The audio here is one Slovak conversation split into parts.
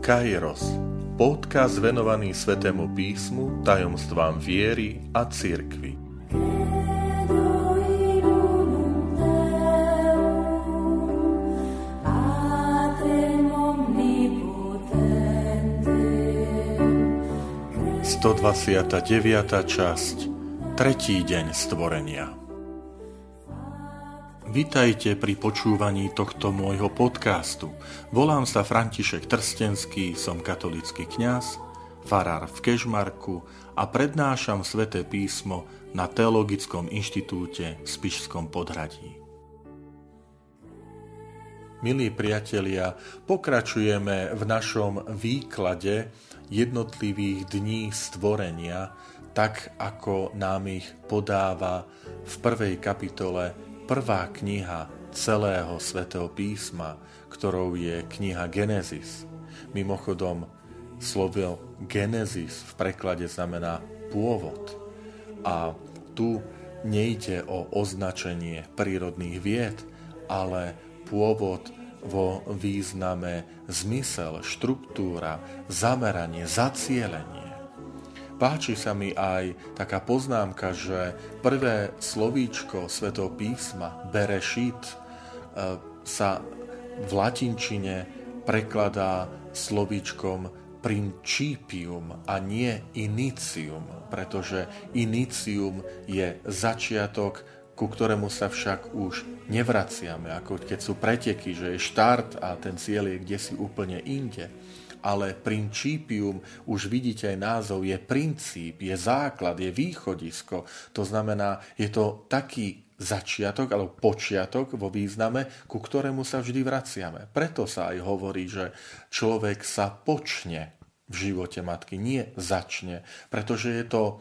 Kairos, podcast venovaný Svetému písmu, tajomstvám viery a cirkvi. Sto časť. Tretí deň stvorenia Vitajte pri počúvaní tohto môjho podcastu. Volám sa František Trstenský, som katolický kňaz, farár v Kežmarku a prednášam sväté písmo na Teologickom inštitúte v Spišskom podhradí. Milí priatelia, pokračujeme v našom výklade jednotlivých dní stvorenia, tak ako nám ich podáva v prvej kapitole prvá kniha celého svätého písma, ktorou je kniha Genesis. Mimochodom, slovo Genesis v preklade znamená pôvod. A tu nejde o označenie prírodných vied, ale pôvod vo význame zmysel, štruktúra, zameranie, zacielenie. Páči sa mi aj taká poznámka, že prvé slovíčko svetého písma, Berešit, e, sa v latinčine prekladá slovíčkom principium a nie inicium, pretože inicium je začiatok, ku ktorému sa však už nevraciame, ako keď sú preteky, že je štart a ten cieľ je kde si úplne inde ale principium, už vidíte aj názov, je princíp, je základ, je východisko. To znamená, je to taký začiatok alebo počiatok vo význame, ku ktorému sa vždy vraciame. Preto sa aj hovorí, že človek sa počne v živote matky, nie začne, pretože je to e,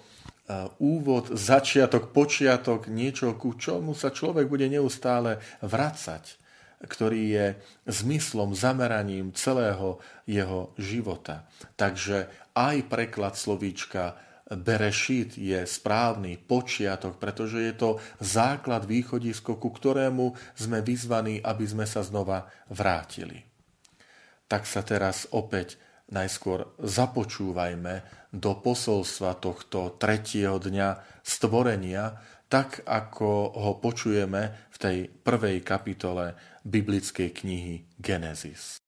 úvod, začiatok, počiatok niečo, ku čomu sa človek bude neustále vracať ktorý je zmyslom, zameraním celého jeho života. Takže aj preklad slovíčka Berešit je správny počiatok, pretože je to základ, východisko, ku ktorému sme vyzvaní, aby sme sa znova vrátili. Tak sa teraz opäť najskôr započúvajme do posolstva tohto tretieho dňa stvorenia, tak ako ho počujeme v tej prvej kapitole biblickej knihy Genesis.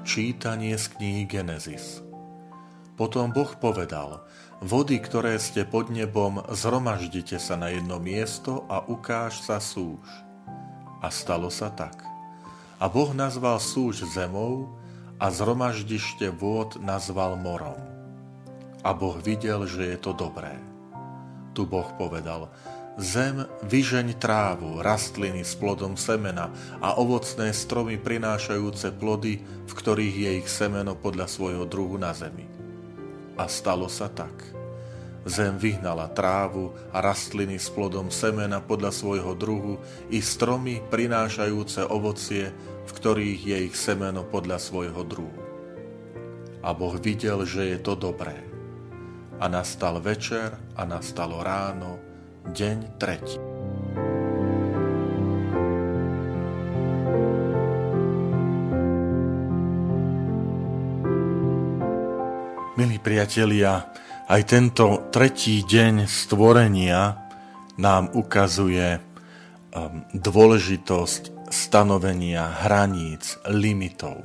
Čítanie z knihy Genesis Potom Boh povedal, vody, ktoré ste pod nebom, zhromaždite sa na jedno miesto a ukáž sa súž. A stalo sa tak. A Boh nazval súž zemou a zhromaždište vôd nazval morom. A Boh videl, že je to dobré. Tu Boh povedal, Zem vyžeň trávu, rastliny s plodom semena a ovocné stromy prinášajúce plody, v ktorých je ich semeno podľa svojho druhu na zemi. A stalo sa tak. Zem vyhnala trávu a rastliny s plodom semena podľa svojho druhu i stromy prinášajúce ovocie, v ktorých je ich semeno podľa svojho druhu. A Boh videl, že je to dobré. A nastal večer a nastalo ráno, deň tretí. Milí priatelia, aj tento tretí deň stvorenia nám ukazuje um, dôležitosť stanovenia hraníc, limitov.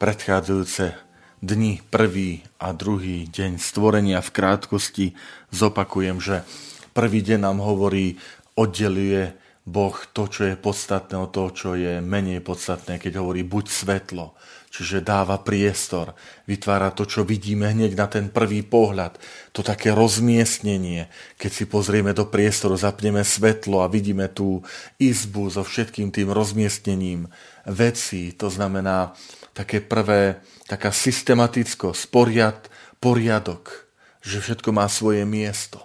Predchádzajúce dni, prvý a druhý deň stvorenia v krátkosti zopakujem, že prvý deň nám hovorí, oddeluje Boh to, čo je podstatné od toho, čo je menej podstatné, keď hovorí buď svetlo, čiže dáva priestor, vytvára to, čo vidíme hneď na ten prvý pohľad, to také rozmiestnenie, keď si pozrieme do priestoru, zapneme svetlo a vidíme tú izbu so všetkým tým rozmiestnením vecí, to znamená také prvé taká systematickosť, poriad, poriadok, že všetko má svoje miesto.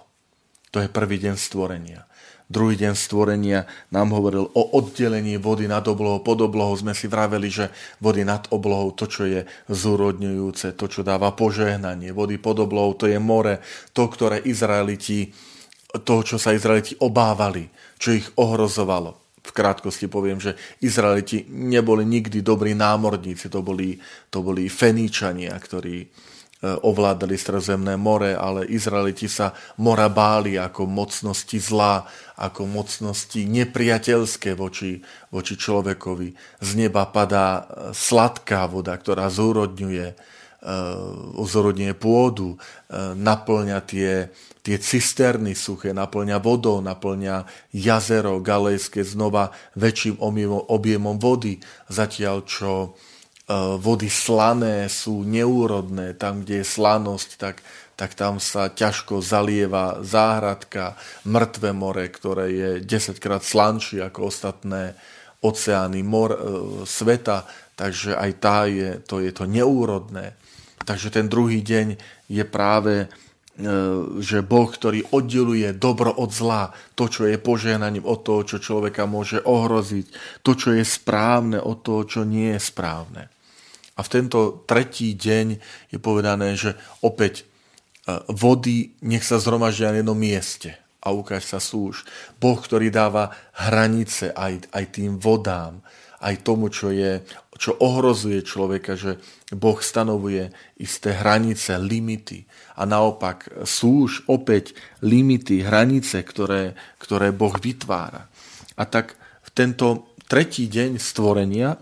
To je prvý deň stvorenia. Druhý deň stvorenia nám hovoril o oddelení vody nad oblohou. Pod oblohou sme si vraveli, že vody nad oblohou, to, čo je zúrodňujúce, to, čo dáva požehnanie. Vody pod oblohou, to je more, to, ktoré Izraeliti toho, čo sa Izraeliti obávali, čo ich ohrozovalo. V krátkosti poviem, že Izraeliti neboli nikdy dobrí námorníci, to boli, to boli Feníčania, ktorí ovládali Stredozemné more, ale Izraeliti sa mora báli ako mocnosti zlá, ako mocnosti nepriateľské voči, voči človekovi. Z neba padá e, sladká voda, ktorá zúrodňuje ozorodňuje pôdu, naplňa tie tie cisterny suché, naplňa vodou, naplňa jazero galejské znova väčším objemom vody, zatiaľ čo vody slané sú neúrodné, tam, kde je slanosť, tak, tak tam sa ťažko zalieva záhradka, mŕtve more, ktoré je 10 krát slanšie ako ostatné oceány mor, e, sveta, takže aj tá je, to je to neúrodné. Takže ten druhý deň je práve E, že Boh, ktorý oddeluje dobro od zla, to, čo je požehnaním od toho, čo človeka môže ohroziť, to, čo je správne od toho, čo nie je správne. A v tento tretí deň je povedané, že opäť e, vody nech sa zhromaždia na jednom mieste a ukáž sa súž. Boh, ktorý dáva hranice aj, aj tým vodám, aj tomu, čo, je, čo ohrozuje človeka, že Boh stanovuje isté hranice, limity a naopak sú už opäť limity, hranice, ktoré, ktoré Boh vytvára. A tak v tento tretí deň stvorenia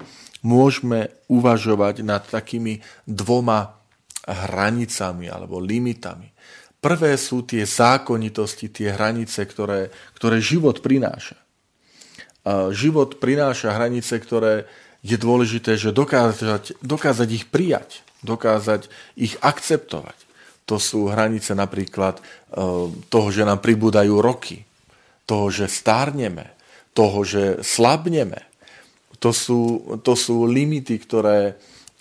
môžeme uvažovať nad takými dvoma hranicami alebo limitami. Prvé sú tie zákonitosti, tie hranice, ktoré, ktoré život prináša. Život prináša hranice, ktoré je dôležité, že dokázať, dokázať ich prijať, dokázať ich akceptovať. To sú hranice napríklad e, toho, že nám pribúdajú roky, toho, že stárneme, toho, že slabneme. To sú, to sú limity, ktoré,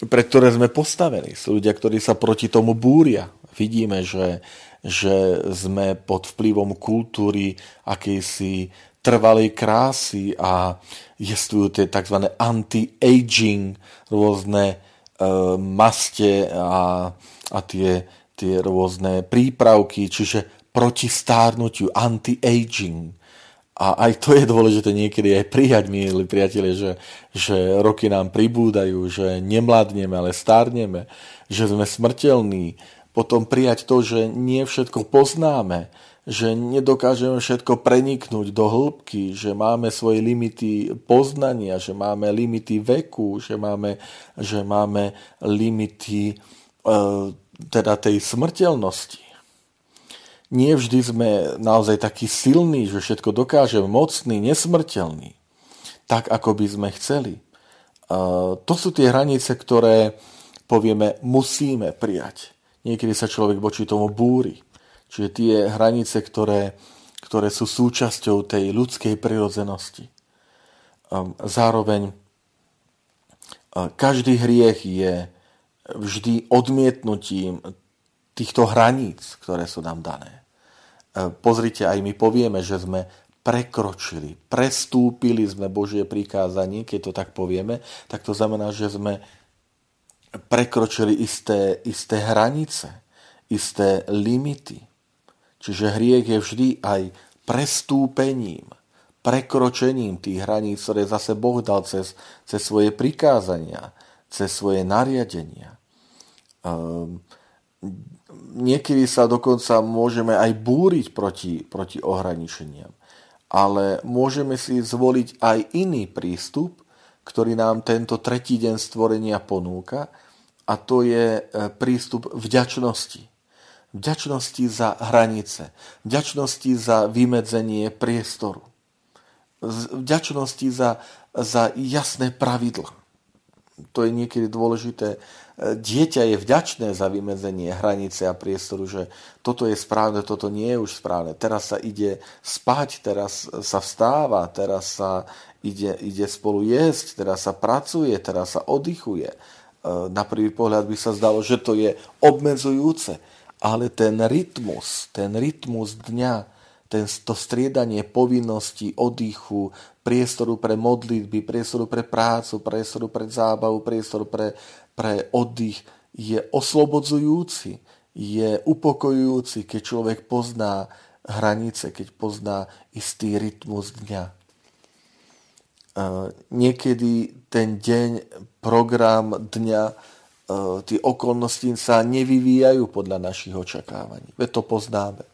pre ktoré sme postavení. Sú ľudia, ktorí sa proti tomu búria. Vidíme, že, že sme pod vplyvom kultúry akejsi trvalej krásy a jestujú tie tzv. anti-aging, rôzne e, maste a, a tie tie rôzne prípravky, čiže proti stárnutiu, anti-aging. A aj to je dôležité niekedy aj prijať, milí priatelia, že, že roky nám pribúdajú, že nemladneme, ale stárneme, že sme smrteľní. Potom prijať to, že nie všetko poznáme, že nedokážeme všetko preniknúť do hĺbky, že máme svoje limity poznania, že máme limity veku, že máme, že máme limity e, teda tej smrteľnosti. Nie vždy sme naozaj takí silní, že všetko dokážeme, mocný, nesmrteľný, tak ako by sme chceli. To sú tie hranice, ktoré povieme, musíme prijať. Niekedy sa človek voči tomu búri. Čiže tie hranice, ktoré, ktoré sú súčasťou tej ľudskej prirodzenosti. Zároveň každý hriech je vždy odmietnutím týchto hraníc, ktoré sú nám dané. E, pozrite, aj my povieme, že sme prekročili, prestúpili sme Božie prikázanie, keď to tak povieme, tak to znamená, že sme prekročili isté, isté hranice, isté limity. Čiže hriech je vždy aj prestúpením, prekročením tých hraníc, ktoré zase Boh dal cez, cez svoje prikázania, cez svoje nariadenia. Um, niekedy sa dokonca môžeme aj búriť proti, proti ohraničeniam. Ale môžeme si zvoliť aj iný prístup, ktorý nám tento tretí deň stvorenia ponúka, a to je e, prístup vďačnosti. Vďačnosti za hranice, vďačnosti za vymedzenie priestoru, vďačnosti za, za jasné pravidla. To je niekedy dôležité dieťa je vďačné za vymedzenie hranice a priestoru, že toto je správne, toto nie je už správne. Teraz sa ide spať, teraz sa vstáva, teraz sa ide, ide spolu jesť, teraz sa pracuje, teraz sa oddychuje. E, na prvý pohľad by sa zdalo, že to je obmedzujúce, ale ten rytmus, ten rytmus dňa, to striedanie povinností, oddychu, priestoru pre modlitby, priestoru pre prácu, priestoru pre zábavu, priestoru pre, pre oddych je oslobodzujúci, je upokojujúci, keď človek pozná, hranice, keď pozná istý rytmus dňa. Niekedy ten deň, program dňa, tie okolnosti sa nevyvíjajú podľa našich očakávaní. Veď to poznáme,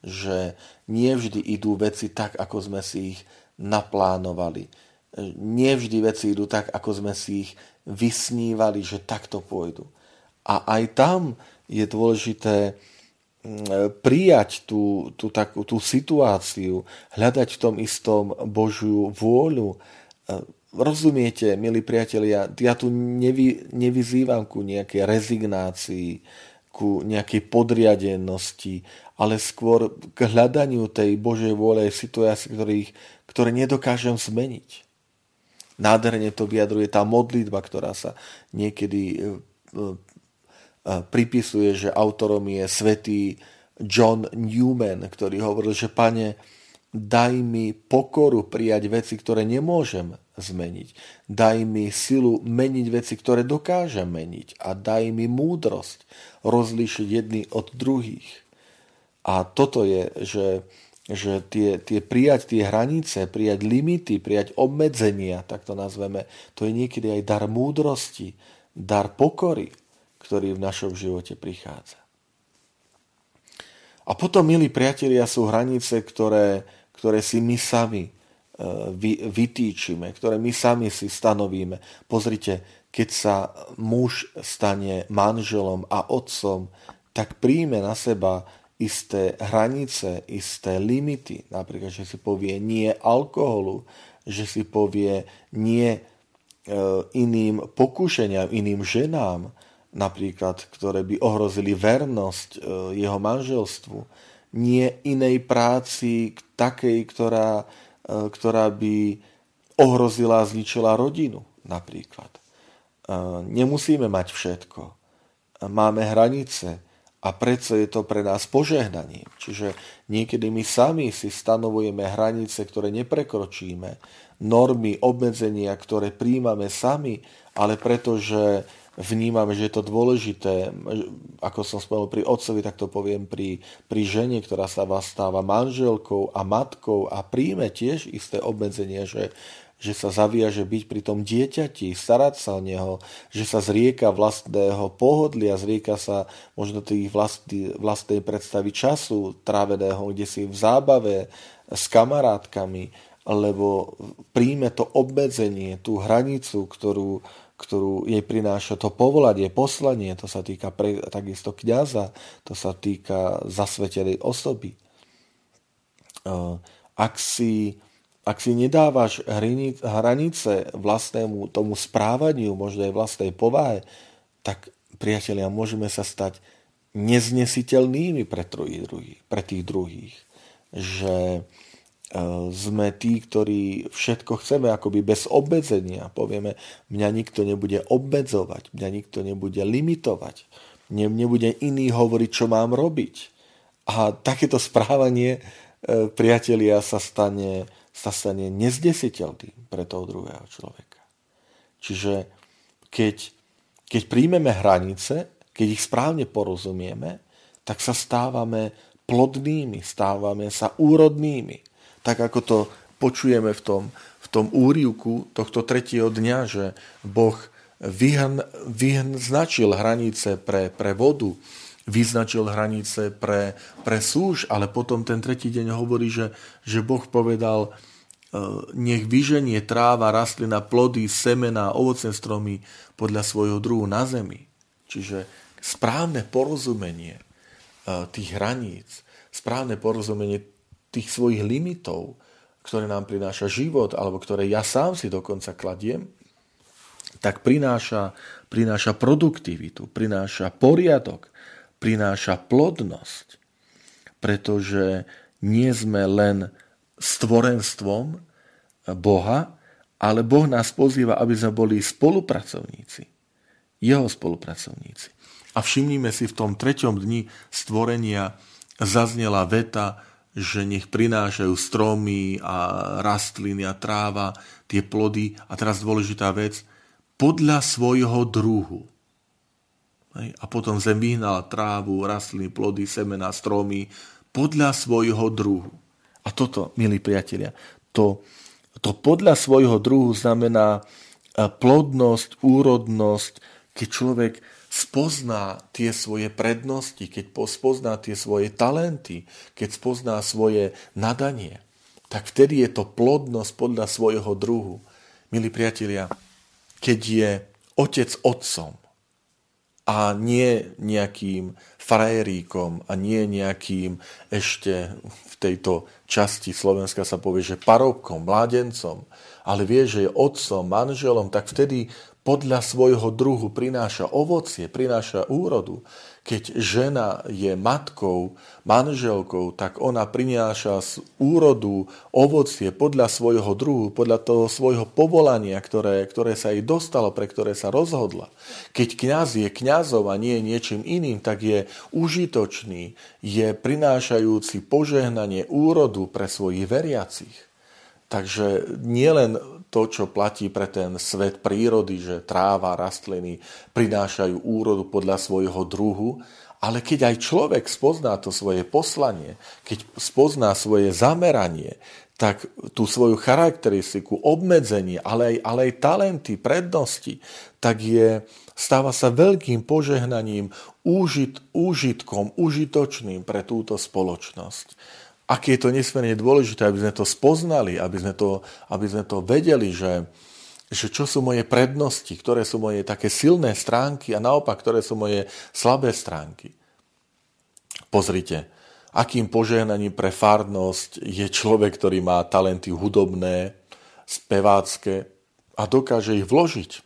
že nie vždy idú veci tak, ako sme si ich naplánovali. Nie vždy veci idú tak, ako sme si ich vysnívali, že takto pôjdu. A aj tam je dôležité mm, prijať tú, tú, takú, tú situáciu, hľadať v tom istom Božiu vôľu. E, rozumiete, milí priatelia, ja tu nevy, nevyzývam ku nejakej rezignácii, ku nejakej podriadenosti, ale skôr k hľadaniu tej Božej vôle situácií, ktorých, ktoré nedokážem zmeniť. Nádherne to vyjadruje tá modlitba, ktorá sa niekedy e, e, e, pripisuje, že autorom je svetý John Newman, ktorý hovoril, že pane, daj mi pokoru prijať veci, ktoré nemôžem zmeniť. Daj mi silu meniť veci, ktoré dokážem meniť. A daj mi múdrosť rozlíšiť jedny od druhých. A toto je, že že tie, tie prijať tie hranice, prijať limity, prijať obmedzenia, tak to nazveme, to je niekedy aj dar múdrosti, dar pokory, ktorý v našom živote prichádza. A potom, milí priatelia, sú hranice, ktoré, ktoré si my sami vy, vytýčime, ktoré my sami si stanovíme. Pozrite, keď sa muž stane manželom a otcom, tak príjme na seba isté hranice, isté limity. Napríklad, že si povie nie alkoholu, že si povie nie e, iným pokúšeniam, iným ženám, napríklad, ktoré by ohrozili vernosť e, jeho manželstvu. Nie inej práci takej, ktorá, ktorá by ohrozila a zničila rodinu, napríklad. Nemusíme mať všetko. Máme hranice, a predsa je to pre nás požehnaním. Čiže niekedy my sami si stanovujeme hranice, ktoré neprekročíme, normy, obmedzenia, ktoré príjmame sami, ale pretože vnímame, že je to dôležité, ako som spomenul pri otcovi, tak to poviem pri, pri žene, ktorá sa vás stáva manželkou a matkou a príjme tiež isté obmedzenie, že že sa zaviaže byť pri tom dieťati, starať sa o neho, že sa zrieka vlastného pohodlia, zrieka sa možno tých vlastný, vlastnej predstavy času tráveného, kde si v zábave s kamarátkami, lebo príjme to obmedzenie, tú hranicu, ktorú, ktorú jej prináša to povolanie, poslanie, to sa týka pre, takisto kniaza, to sa týka zasvetenej osoby. Ak si ak si nedávaš hranice vlastnému tomu správaniu, možno aj vlastnej povahe, tak priatelia, môžeme sa stať neznesiteľnými pre, druhý, pre tých druhých. Že e, sme tí, ktorí všetko chceme akoby bez obmedzenia. Povieme, mňa nikto nebude obmedzovať, mňa nikto nebude limitovať, mne nebude iný hovoriť, čo mám robiť. A takéto správanie, e, priatelia, sa stane sa stane nezdesiteľným pre toho druhého človeka. Čiže keď, keď príjmeme hranice, keď ich správne porozumieme, tak sa stávame plodnými, stávame sa úrodnými. Tak ako to počujeme v tom, v tom úrivku tohto tretieho dňa, že Boh vyhn, vyznačil hranice pre, pre vodu, vyznačil hranice pre, pre súž, ale potom ten tretí deň hovorí, že, že Boh povedal, e, nech vyženie tráva, rastlina, plody, semena, ovocné stromy podľa svojho druhu na zemi. Čiže správne porozumenie e, tých hraníc, správne porozumenie tých svojich limitov, ktoré nám prináša život, alebo ktoré ja sám si dokonca kladiem, tak prináša, prináša produktivitu, prináša poriadok, prináša plodnosť, pretože nie sme len stvorenstvom Boha, ale Boh nás pozýva, aby sme boli spolupracovníci. Jeho spolupracovníci. A všimnime si, v tom treťom dni stvorenia zaznela veta, že nech prinášajú stromy a rastliny a tráva, tie plody. A teraz dôležitá vec, podľa svojho druhu. A potom zem vyhnala trávu, rastliny, plody, semena, stromy podľa svojho druhu. A toto, milí priatelia, to, to podľa svojho druhu znamená e, plodnosť, úrodnosť, keď človek spozná tie svoje prednosti, keď spozná tie svoje talenty, keď spozná svoje nadanie, tak vtedy je to plodnosť podľa svojho druhu. Milí priatelia, keď je otec otcom a nie nejakým frajeríkom a nie nejakým ešte v tejto časti Slovenska sa povie, že parovkom, mládencom, ale vie, že je otcom, manželom, tak vtedy podľa svojho druhu prináša ovocie, prináša úrodu. Keď žena je matkou, manželkou, tak ona prináša z úrodu, ovocie podľa svojho druhu, podľa toho svojho povolania, ktoré, ktoré sa jej dostalo, pre ktoré sa rozhodla. Keď kňaz je kňazom a nie je niečím iným, tak je užitočný, je prinášajúci požehnanie úrodu pre svojich veriacich. Takže nielen to, čo platí pre ten svet prírody, že tráva, rastliny prinášajú úrodu podľa svojho druhu, ale keď aj človek spozná to svoje poslanie, keď spozná svoje zameranie, tak tú svoju charakteristiku, obmedzenie, ale aj, ale aj talenty, prednosti, tak je, stáva sa veľkým požehnaním, úžit, úžitkom, užitočným pre túto spoločnosť aké je to nesmierne dôležité, aby sme to spoznali, aby sme to, aby sme to vedeli, že, že čo sú moje prednosti, ktoré sú moje také silné stránky a naopak, ktoré sú moje slabé stránky. Pozrite, akým požehnaním pre farnosť je človek, ktorý má talenty hudobné, spevácké a dokáže ich vložiť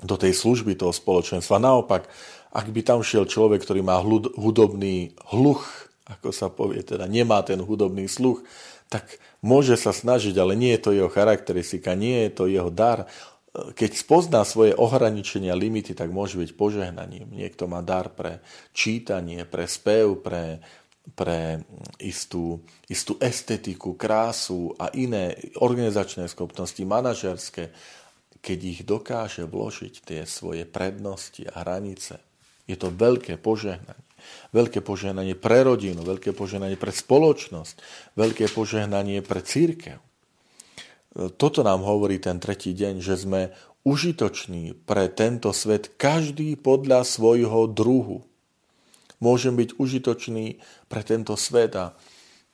do tej služby toho spoločenstva. Naopak, ak by tam šiel človek, ktorý má hudobný hluch, ako sa povie, teda nemá ten hudobný sluch, tak môže sa snažiť, ale nie je to jeho charakteristika, nie je to jeho dar. Keď spozná svoje ohraničenia, limity, tak môže byť požehnaním. Niekto má dar pre čítanie, pre spev, pre, pre istú, istú estetiku, krásu a iné organizačné schopnosti, manažerské, keď ich dokáže vložiť tie svoje prednosti a hranice. Je to veľké požehnanie. Veľké požehnanie pre rodinu, veľké požehnanie pre spoločnosť, veľké požehnanie pre církev. Toto nám hovorí ten tretí deň, že sme užitoční pre tento svet každý podľa svojho druhu. Môžem byť užitočný pre tento svet a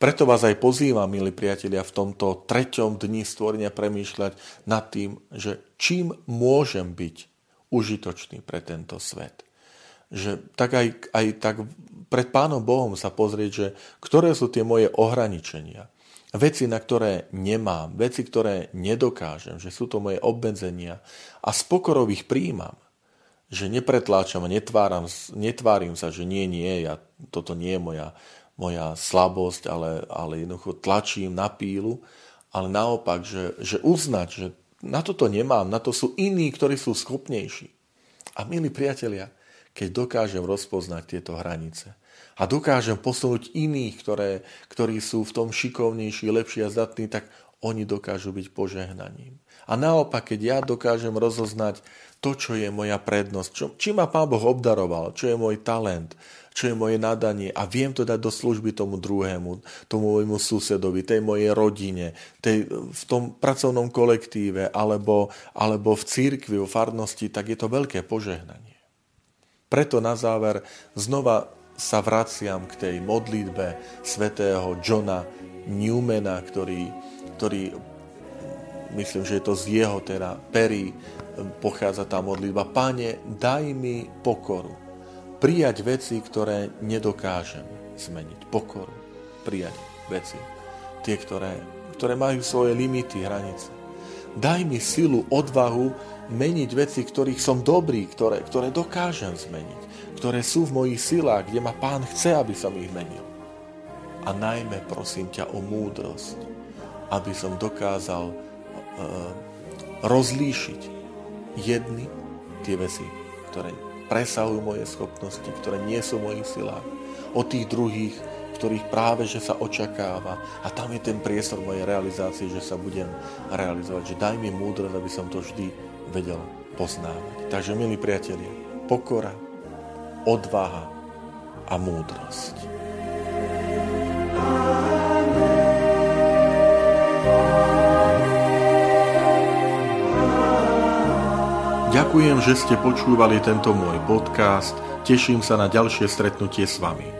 preto vás aj pozývam, milí priatelia, v tomto treťom dni stvorenia premýšľať nad tým, že čím môžem byť užitočný pre tento svet že tak aj, aj tak pred Pánom Bohom sa pozrieť, že ktoré sú tie moje ohraničenia. Veci, na ktoré nemám, veci, ktoré nedokážem, že sú to moje obmedzenia a z pokorov ich príjmam. Že nepretláčam a netváram, netvárim sa, že nie, nie, ja, toto nie je moja, moja slabosť, ale, ale jednoducho tlačím na pílu, ale naopak, že, že uznať, že na toto nemám, na to sú iní, ktorí sú schopnejší. A milí priatelia, keď dokážem rozpoznať tieto hranice. A dokážem posunúť iných, ktoré, ktorí sú v tom šikovnejší, lepší a zdatní, tak oni dokážu byť požehnaním. A naopak, keď ja dokážem rozoznať to, čo je moja prednosť, čo, či ma Pán Boh obdaroval, čo je môj talent, čo je moje nadanie a viem to dať do služby tomu druhému, tomu môjmu susedovi, tej mojej rodine, tej, v tom pracovnom kolektíve alebo, alebo v církvi, v farnosti, tak je to veľké požehnanie. Preto na záver znova sa vraciam k tej modlitbe svätého Johna Newmana, ktorý, ktorý myslím, že je to z jeho teda perí, pochádza tá modlitba. Pane, daj mi pokoru. Prijať veci, ktoré nedokážem zmeniť. Pokoru. Prijať veci. Tie, ktoré, ktoré majú svoje limity, hranice. Daj mi silu, odvahu meniť veci, ktorých som dobrý, ktoré, ktoré dokážem zmeniť, ktoré sú v mojich silách, kde ma pán chce, aby som ich menil. A najmä prosím ťa o múdrosť, aby som dokázal uh, rozlíšiť jedny tie veci, ktoré presahujú moje schopnosti, ktoré nie sú v mojich silách, od tých druhých, ktorých práve, že sa očakáva a tam je ten priestor mojej realizácie, že sa budem realizovať, že daj mi múdrosť, aby som to vždy vedel poznávať. Takže, milí priatelia, pokora, odvaha a múdrosť. Ďakujem, že ste počúvali tento môj podcast. Teším sa na ďalšie stretnutie s vami.